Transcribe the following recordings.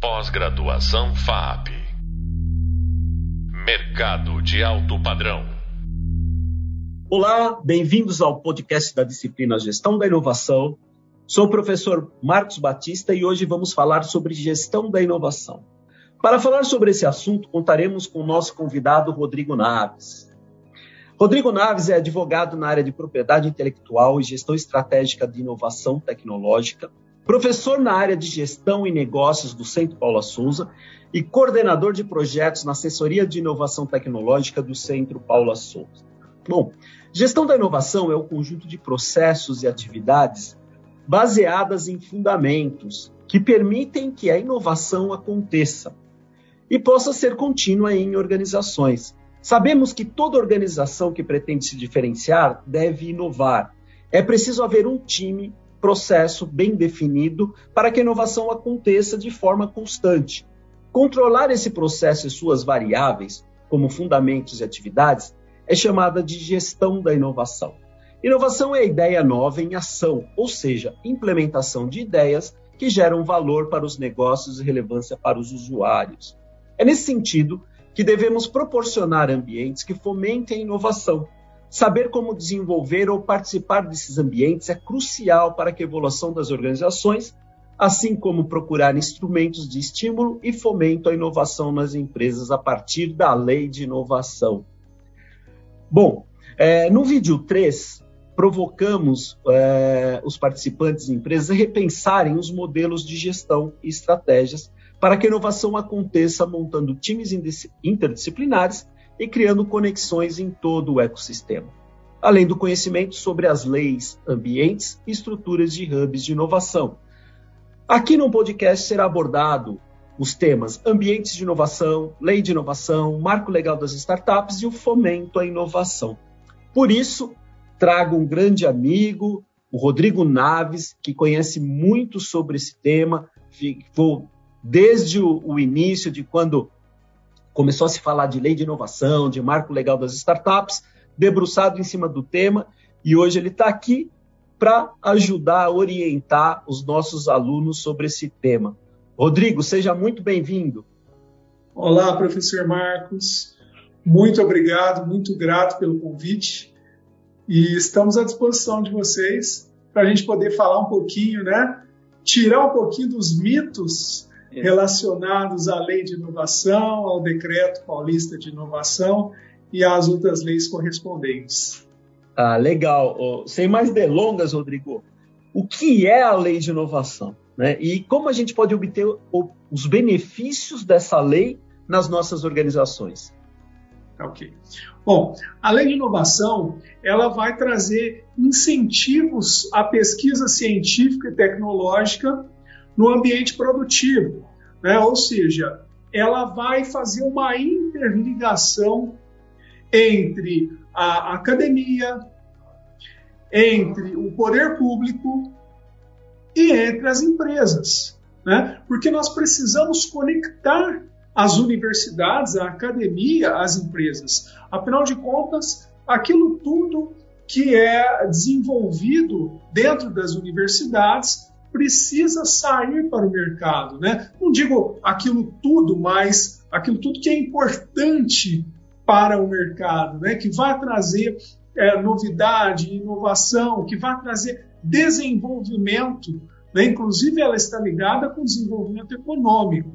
Pós-graduação FAP. Mercado de alto padrão. Olá, bem-vindos ao podcast da disciplina Gestão da Inovação. Sou o professor Marcos Batista e hoje vamos falar sobre gestão da inovação. Para falar sobre esse assunto, contaremos com o nosso convidado Rodrigo Naves. Rodrigo Naves é advogado na área de propriedade intelectual e gestão estratégica de inovação tecnológica, professor na área de gestão e negócios do Centro Paula Souza e coordenador de projetos na assessoria de inovação tecnológica do Centro Paula Souza. Bom, gestão da inovação é o conjunto de processos e atividades baseadas em fundamentos que permitem que a inovação aconteça e possa ser contínua em organizações. Sabemos que toda organização que pretende se diferenciar deve inovar. É preciso haver um time processo bem definido para que a inovação aconteça de forma constante. Controlar esse processo e suas variáveis, como fundamentos e atividades, é chamada de gestão da inovação. Inovação é a ideia nova em ação, ou seja, implementação de ideias que geram valor para os negócios e relevância para os usuários. É nesse sentido que devemos proporcionar ambientes que fomentem a inovação, Saber como desenvolver ou participar desses ambientes é crucial para a evolução das organizações, assim como procurar instrumentos de estímulo e fomento à inovação nas empresas a partir da lei de inovação. Bom, é, no vídeo 3, provocamos é, os participantes e empresas a repensarem os modelos de gestão e estratégias para que a inovação aconteça montando times interdisciplinares e criando conexões em todo o ecossistema, além do conhecimento sobre as leis, ambientes e estruturas de hubs de inovação. Aqui no podcast será abordado os temas ambientes de inovação, lei de inovação, marco legal das startups e o fomento à inovação. Por isso, trago um grande amigo, o Rodrigo Naves, que conhece muito sobre esse tema. Vou desde o início de quando começou a se falar de lei de inovação, de marco legal das startups, debruçado em cima do tema, e hoje ele está aqui para ajudar a orientar os nossos alunos sobre esse tema. Rodrigo, seja muito bem-vindo. Olá, professor Marcos. Muito obrigado, muito grato pelo convite. E estamos à disposição de vocês para a gente poder falar um pouquinho, né? Tirar um pouquinho dos mitos relacionados à lei de inovação, ao decreto paulista de inovação e às outras leis correspondentes. Ah, legal. Sem mais delongas, Rodrigo, o que é a lei de inovação? Né? E como a gente pode obter os benefícios dessa lei nas nossas organizações? Ok. Bom, a lei de inovação ela vai trazer incentivos à pesquisa científica e tecnológica no ambiente produtivo. Né? Ou seja, ela vai fazer uma interligação entre a academia, entre o poder público e entre as empresas. Né? Porque nós precisamos conectar as universidades, a academia, as empresas. Afinal de contas, aquilo tudo que é desenvolvido dentro das universidades precisa sair para o mercado, né? Não digo aquilo tudo, mas aquilo tudo que é importante para o mercado, né? Que vai trazer é, novidade, inovação, que vai trazer desenvolvimento, né? Inclusive ela está ligada com o desenvolvimento econômico.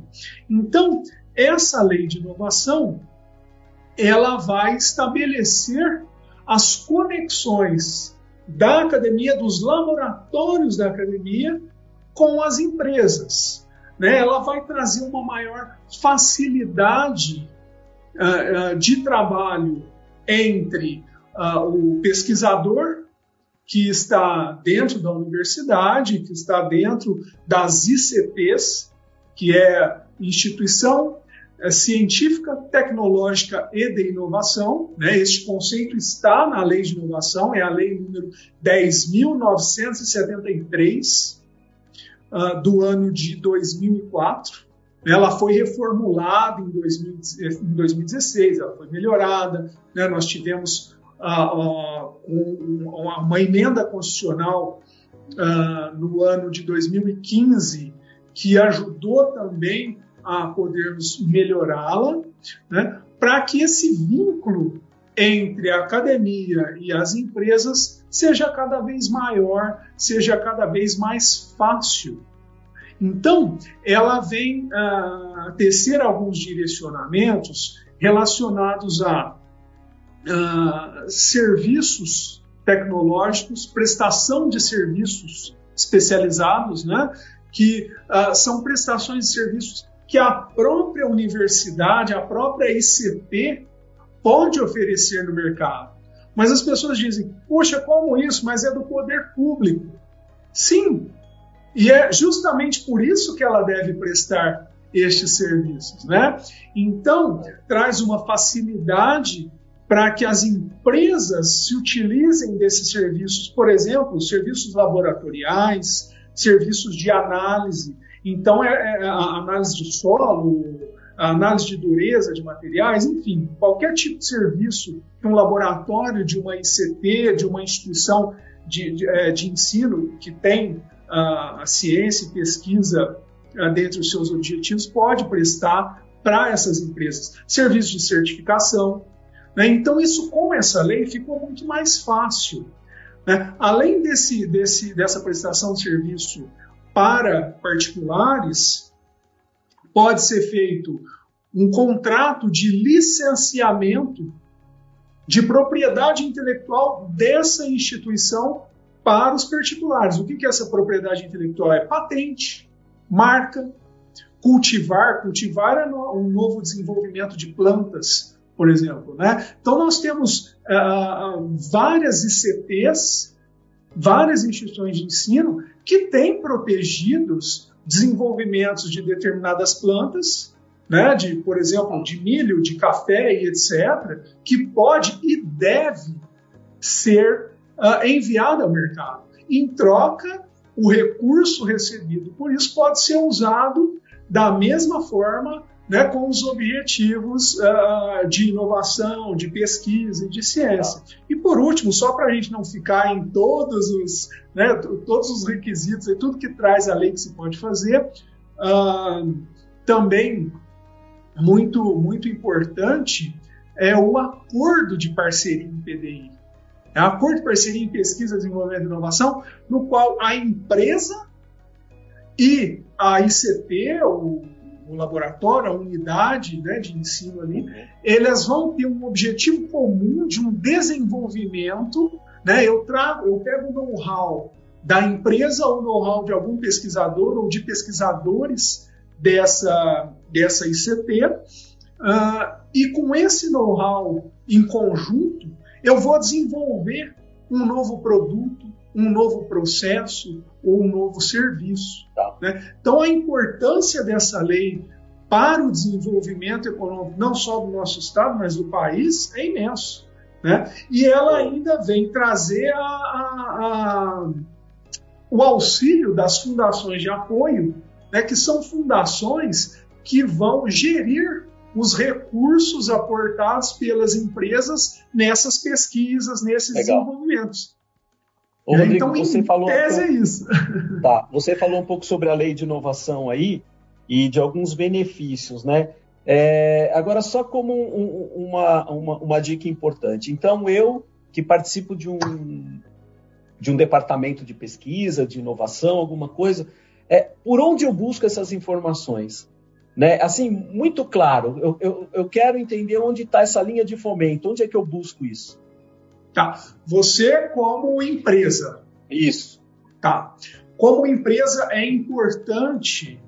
Então essa lei de inovação ela vai estabelecer as conexões da academia, dos laboratórios da academia com as empresas. Né? Ela vai trazer uma maior facilidade uh, uh, de trabalho entre uh, o pesquisador que está dentro da universidade, que está dentro das ICPs, que é instituição científica, tecnológica e de inovação. Né? Este conceito está na lei de inovação, é a lei número 10.973 uh, do ano de 2004. Ela foi reformulada em, 2000, em 2016, ela foi melhorada. Né? Nós tivemos uh, uh, um, uma emenda constitucional no ano de 2015 que ajudou também a podermos melhorá-la, né, para que esse vínculo entre a academia e as empresas seja cada vez maior, seja cada vez mais fácil. Então, ela vem a uh, tecer alguns direcionamentos relacionados a uh, serviços tecnológicos, prestação de serviços especializados, né, que uh, são prestações de serviços que a própria universidade, a própria ICP pode oferecer no mercado. Mas as pessoas dizem, poxa, como isso? Mas é do poder público. Sim, e é justamente por isso que ela deve prestar estes serviços. Né? Então, traz uma facilidade para que as empresas se utilizem desses serviços, por exemplo, serviços laboratoriais, serviços de análise. Então, é, é a análise de solo, a análise de dureza de materiais, enfim, qualquer tipo de serviço que um laboratório de uma ICT, de uma instituição de, de, é, de ensino que tem a, a ciência e pesquisa a, dentre os seus objetivos pode prestar para essas empresas. Serviços de certificação. Né? Então, isso com essa lei ficou muito mais fácil. Né? Além desse, desse, dessa prestação de serviço para particulares, pode ser feito um contrato de licenciamento de propriedade intelectual dessa instituição para os particulares. O que é essa propriedade intelectual? É patente, marca, cultivar. Cultivar é um novo desenvolvimento de plantas, por exemplo. Né? Então, nós temos uh, várias ICTs, várias instituições de ensino que têm protegidos desenvolvimentos de determinadas plantas, né, de, por exemplo, de milho, de café e etc., que pode e deve ser uh, ao mercado. Em troca, o recurso recebido por isso pode ser usado da mesma forma né, com os objetivos uh, de inovação, de pesquisa e de ciência. Tá. E por último, só para a gente não ficar em todos os, né, todos os requisitos e tudo que traz a lei que se pode fazer, uh, também muito, muito importante é o acordo de parceria em PDI. É um acordo de parceria em pesquisa, desenvolvimento e inovação, no qual a empresa e a ICT, o o laboratório, a unidade né, de ensino ali, elas vão ter um objetivo comum de um desenvolvimento. Né? Eu trago, eu pego o know-how da empresa ou know-how de algum pesquisador ou de pesquisadores dessa, dessa ICT, uh, ah, e com esse know-how em conjunto, eu vou desenvolver um novo produto, um novo processo ou um novo serviço. Tá. Né? Então, a importância dessa lei para o desenvolvimento econômico, não só do nosso Estado, mas do país, é imenso. Né? E ela ainda vem trazer a, a, a, o auxílio das fundações de apoio, né, que são fundações que vão gerir os recursos aportados pelas empresas nessas pesquisas, nesses Legal. desenvolvimentos. Ô, Rodrigo, então, você falou tese um pouco, é isso. Tá, você falou um pouco sobre a lei de inovação aí e de alguns benefícios, né? É, agora, só como um, uma, uma, uma, dica importante. Então, eu que participo de um, de um departamento de pesquisa, de inovação, alguma coisa, é, por onde eu busco essas informações? Né? Assim, muito claro, eu, eu, eu quero entender onde está essa linha de fomento, onde é que eu busco isso? Tá. Você como empresa. Isso. Tá. Como empresa é importante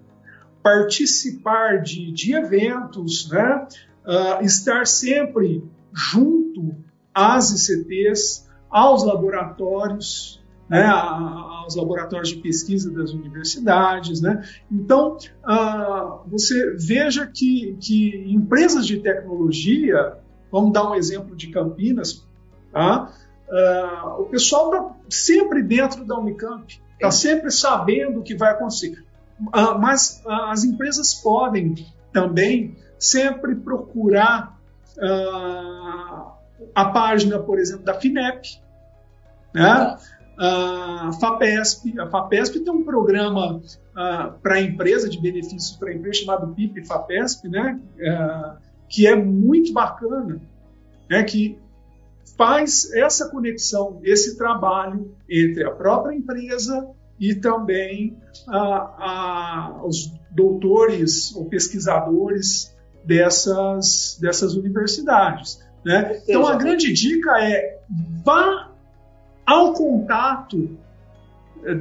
participar de, de eventos, né? Uh, estar sempre junto às ICTs, aos laboratórios, né, aos laboratórios de pesquisa das universidades. Né? Então, uh, você veja que, que empresas de tecnologia, vamos dar um exemplo de Campinas, Tá? Uh, o pessoal está sempre dentro da Unicamp, está sempre sabendo o que vai acontecer. Uh, mas uh, as empresas podem também sempre procurar a página, por exemplo, da FINEP, né? a FAPESP. A FAPESP tem um programa uh, para a empresa, de benefícios para a empresa, chamado PIP FAPESP, né? Uh, que é muito bacana, né? que faz essa conexão, esse trabalho entre a própria empresa e também os doutores ou pesquisadores dessas, dessas universidades. Né? Então, a grande dica é vá ao contato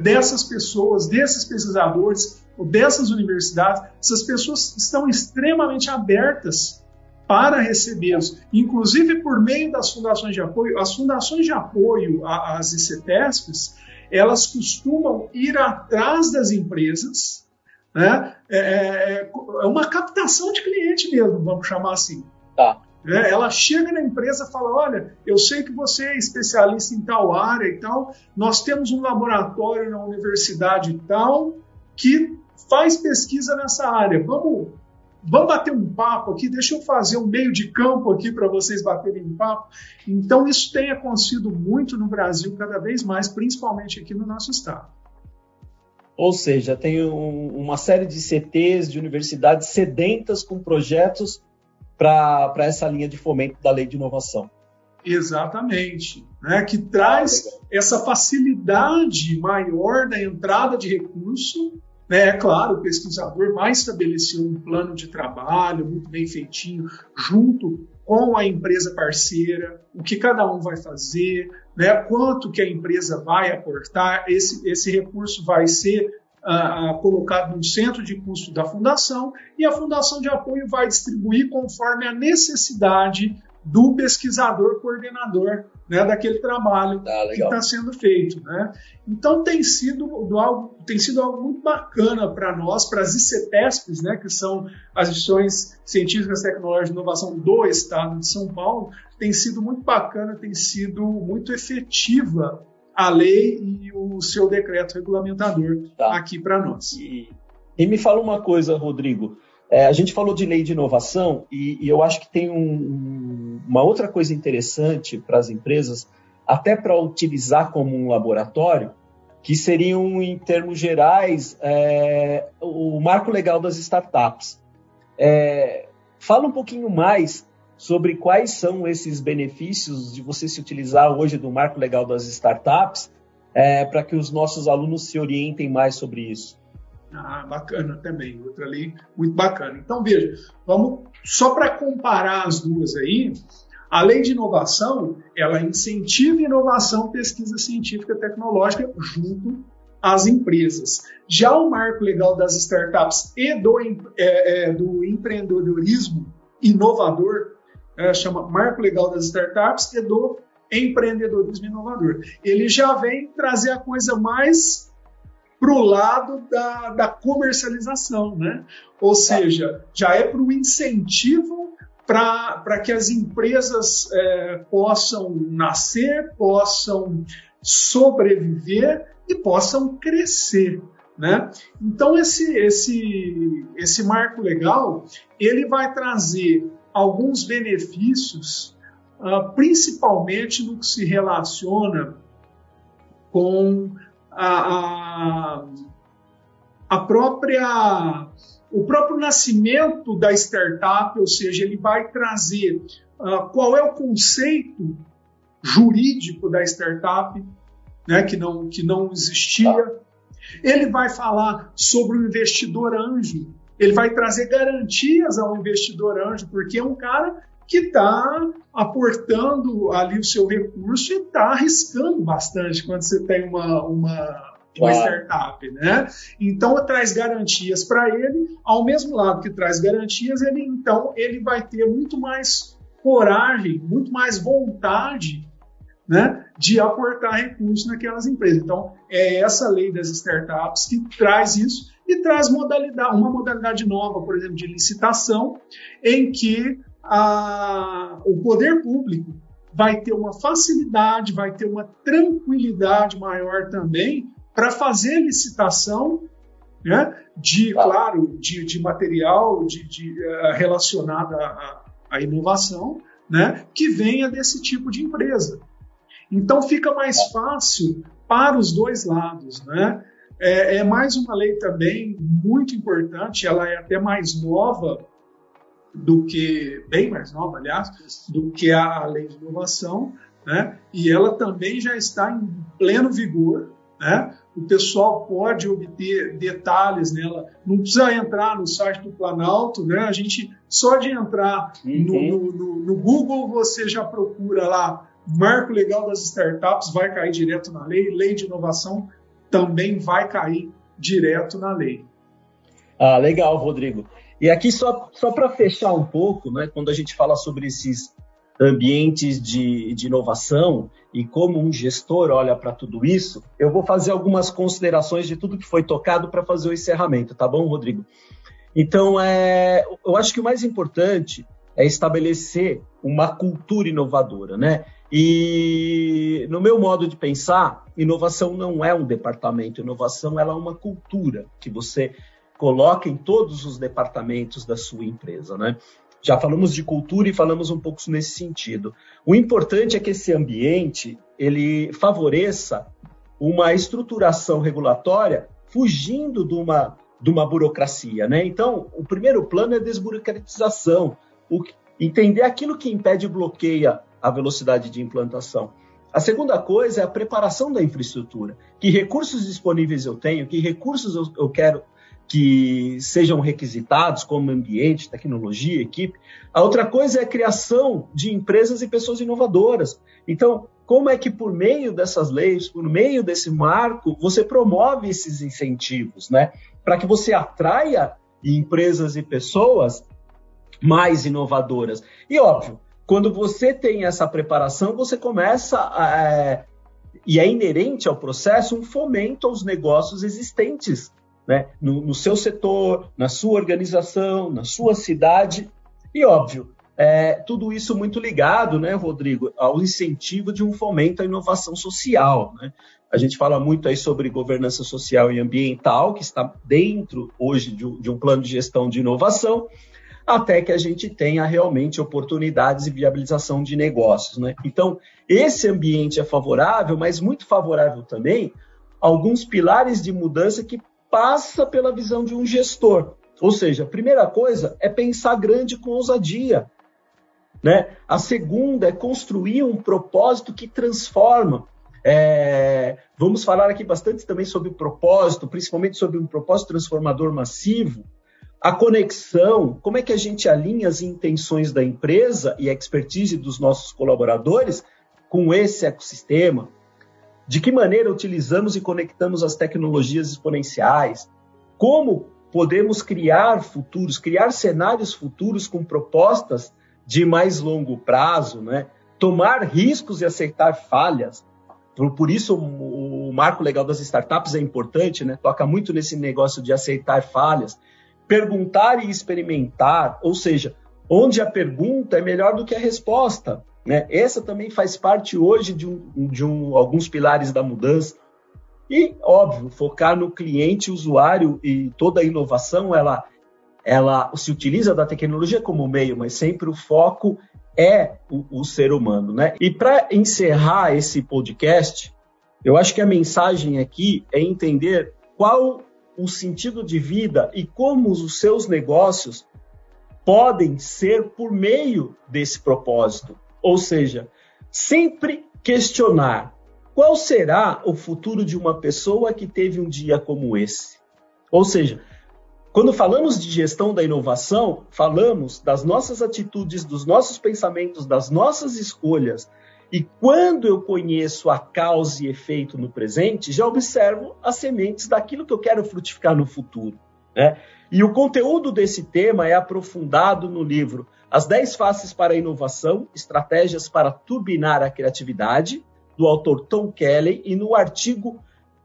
dessas pessoas, desses pesquisadores, ou dessas universidades, essas pessoas estão extremamente abertas para recebê-los, inclusive por meio das fundações de apoio. As fundações de apoio às ICTESPs, elas costumam ir atrás das empresas, né? É, é, é uma captação de cliente mesmo, vamos chamar assim. Tá. É, ela chega na empresa e fala: Olha, eu sei que você é especialista em tal área e tal, nós temos um laboratório na universidade e tal que faz pesquisa nessa área. Vamos, vamos bater um papo aqui, deixa eu fazer um meio de campo aqui para vocês baterem um papo. Então, isso tem acontecido muito no Brasil, cada vez mais, principalmente aqui no nosso estado. Ou seja, tem um, uma série de CTs, de universidades sedentas com projetos para essa linha de fomento da lei de inovação. Exatamente, né? que traz ah, essa facilidade maior da entrada de recurso. É claro, o pesquisador vai estabelecer um plano de trabalho muito bem feitinho, junto com a empresa parceira, o que cada um vai fazer, né? quanto que a empresa vai aportar, esse, esse recurso vai ser uh, colocado no centro de custo da fundação e a fundação de apoio vai distribuir conforme a necessidade do pesquisador coordenador né, daquele trabalho ah, que está sendo feito. Né? Então tem sido, algo, tem sido algo muito bacana para nós, para as ICTESPs, né, que são as instituições científicas, tecnológicas e inovação do Estado de São Paulo, tem sido muito bacana, tem sido muito efetiva a lei e o seu decreto regulamentador tá. aqui para nós. E, e, me fala uma coisa, Rodrigo. É, a gente falou de lei de inovação e, e eu acho que tem um, uma outra coisa interessante para as empresas, até para utilizar como um laboratório, que seriam, em termos gerais, é, o marco legal das startups. É, fala um pouquinho mais sobre quais são esses benefícios de você se utilizar hoje do marco legal das startups é, para que os nossos alunos se orientem mais sobre isso. Ah, bacana também, outra lei muito bacana. Então, veja, vamos só para comparar as duas aí, a lei de inovação, ela incentiva inovação, pesquisa científica e tecnológica junto às empresas. Já o marco legal das startups e do, é, é, do empreendedorismo inovador, é, chama Marco Legal das Startups e do Empreendedorismo Inovador. Ele já vem trazer a coisa mais para o lado da, da comercialização, né? Ou seja, já é para o incentivo para que as empresas é, possam nascer, possam sobreviver e possam crescer. Né? Então esse, esse, esse marco legal ele vai trazer alguns benefícios, uh, principalmente no que se relaciona com a, a, a própria o próprio nascimento da startup, ou seja, ele vai trazer uh, qual é o conceito jurídico da startup, né, que, não, que não existia. Ele vai falar sobre o investidor anjo, ele vai trazer garantias ao investidor anjo, porque é um cara que está aportando ali o seu recurso e está arriscando bastante quando você tem uma, uma, uma startup, né? Então traz garantias para ele, ao mesmo lado que traz garantias, ele então ele vai ter muito mais coragem, muito mais vontade, né, de aportar recursos naquelas empresas. Então é essa lei das startups que traz isso e traz modalidade, uma modalidade nova, por exemplo, de licitação, em que a, o poder público vai ter uma facilidade, vai ter uma tranquilidade maior também para fazer licitação né, de, claro, de, de material de, de uh, relacionado à inovação, né, que venha desse tipo de empresa. Então fica mais fácil para os dois lados. Né? É, é, mais uma lei também muito importante, ela é até mais nova do que, bem mais nova, aliás, do que a lei de inovação, né? e ela também já está em pleno vigor. Né? O pessoal pode obter detalhes nela, não precisa entrar no site do Planalto, né? a gente só de entrar uhum. no, no, no Google você já procura lá marco legal das startups, vai cair direto na lei, lei de inovação também vai cair direto na lei. Ah, legal, Rodrigo. E aqui, só, só para fechar um pouco, né, quando a gente fala sobre esses ambientes de, de inovação e como um gestor olha para tudo isso, eu vou fazer algumas considerações de tudo que foi tocado para fazer o encerramento, tá bom, Rodrigo? Então, é, eu acho que o mais importante é estabelecer uma cultura inovadora, né? E no meu modo de pensar, inovação não é um departamento, inovação ela é uma cultura que você coloca em todos os departamentos da sua empresa, né? Já falamos de cultura e falamos um pouco nesse sentido. O importante é que esse ambiente ele favoreça uma estruturação regulatória fugindo de uma, de uma burocracia, né? Então, o primeiro plano é desburocratização, o, entender aquilo que impede e bloqueia a velocidade de implantação. A segunda coisa é a preparação da infraestrutura. Que recursos disponíveis eu tenho, que recursos eu, eu quero que sejam requisitados, como ambiente, tecnologia, equipe. A outra coisa é a criação de empresas e pessoas inovadoras. Então, como é que por meio dessas leis, por meio desse marco, você promove esses incentivos, né? Para que você atraia empresas e pessoas mais inovadoras. E óbvio, quando você tem essa preparação, você começa a, é, e é inerente ao processo um fomento aos negócios existentes né? no, no seu setor, na sua organização, na sua cidade. E, óbvio, é, tudo isso muito ligado, né, Rodrigo, ao incentivo de um fomento à inovação social. Né? A gente fala muito aí sobre governança social e ambiental, que está dentro hoje de, de um plano de gestão de inovação, até que a gente tenha realmente oportunidades e viabilização de negócios. Né? Então, esse ambiente é favorável, mas muito favorável também alguns pilares de mudança que passa pela visão de um gestor. Ou seja, a primeira coisa é pensar grande com ousadia. Né? A segunda é construir um propósito que transforma. É, vamos falar aqui bastante também sobre propósito, principalmente sobre um propósito transformador massivo. A conexão, como é que a gente alinha as intenções da empresa e a expertise dos nossos colaboradores com esse ecossistema? De que maneira utilizamos e conectamos as tecnologias exponenciais? Como podemos criar futuros, criar cenários futuros com propostas de mais longo prazo, né? tomar riscos e aceitar falhas. Por, por isso, o, o, marco legal das startups é importante, né? toca muito nesse negócio de aceitar falhas, perguntar e experimentar, ou seja, onde a pergunta é melhor do que a resposta. Né? Essa também faz parte hoje de, um, de um, alguns pilares da mudança. E, óbvio, focar no cliente, usuário e toda a inovação, ela, ela se utiliza da tecnologia como meio, mas sempre o foco é o, o ser humano. Né? E para encerrar esse podcast, eu acho que a mensagem aqui é entender qual o sentido de vida e como os seus negócios podem ser por meio desse propósito. Ou seja, sempre questionar qual será o futuro de uma pessoa que teve um dia como esse. Ou seja, quando falamos de gestão da inovação, falamos das nossas atitudes, dos nossos pensamentos, das nossas escolhas. E quando eu conheço a causa e efeito no presente, já observo as sementes daquilo que eu quero frutificar no futuro. Né? E o conteúdo desse tema é aprofundado no livro As 10 Faces para a Inovação, Estratégias para Turbinar a Criatividade, do autor Tom Kelly, e no artigo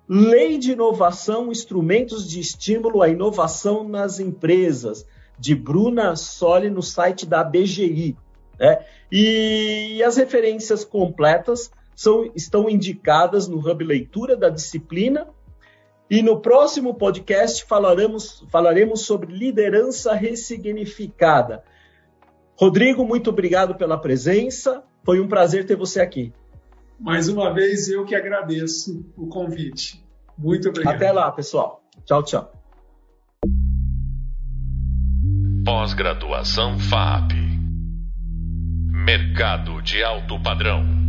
Lei de Inovação, Instrumentos de Estímulo à Inovação nas Empresas, de Bruna Soli, no site da BGI. Né? E as referências completas são, estão indicadas no Hub Leitura da disciplina e no próximo podcast falaremos, falaremos sobre liderança ressignificada. Rodrigo, muito obrigado pela presença. Foi um prazer ter você aqui. Mais uma vez, eu que agradeço o convite. Muito obrigado. Até lá, pessoal. Tchau, tchau. Pós-graduação FAP. Mercado de alto padrão.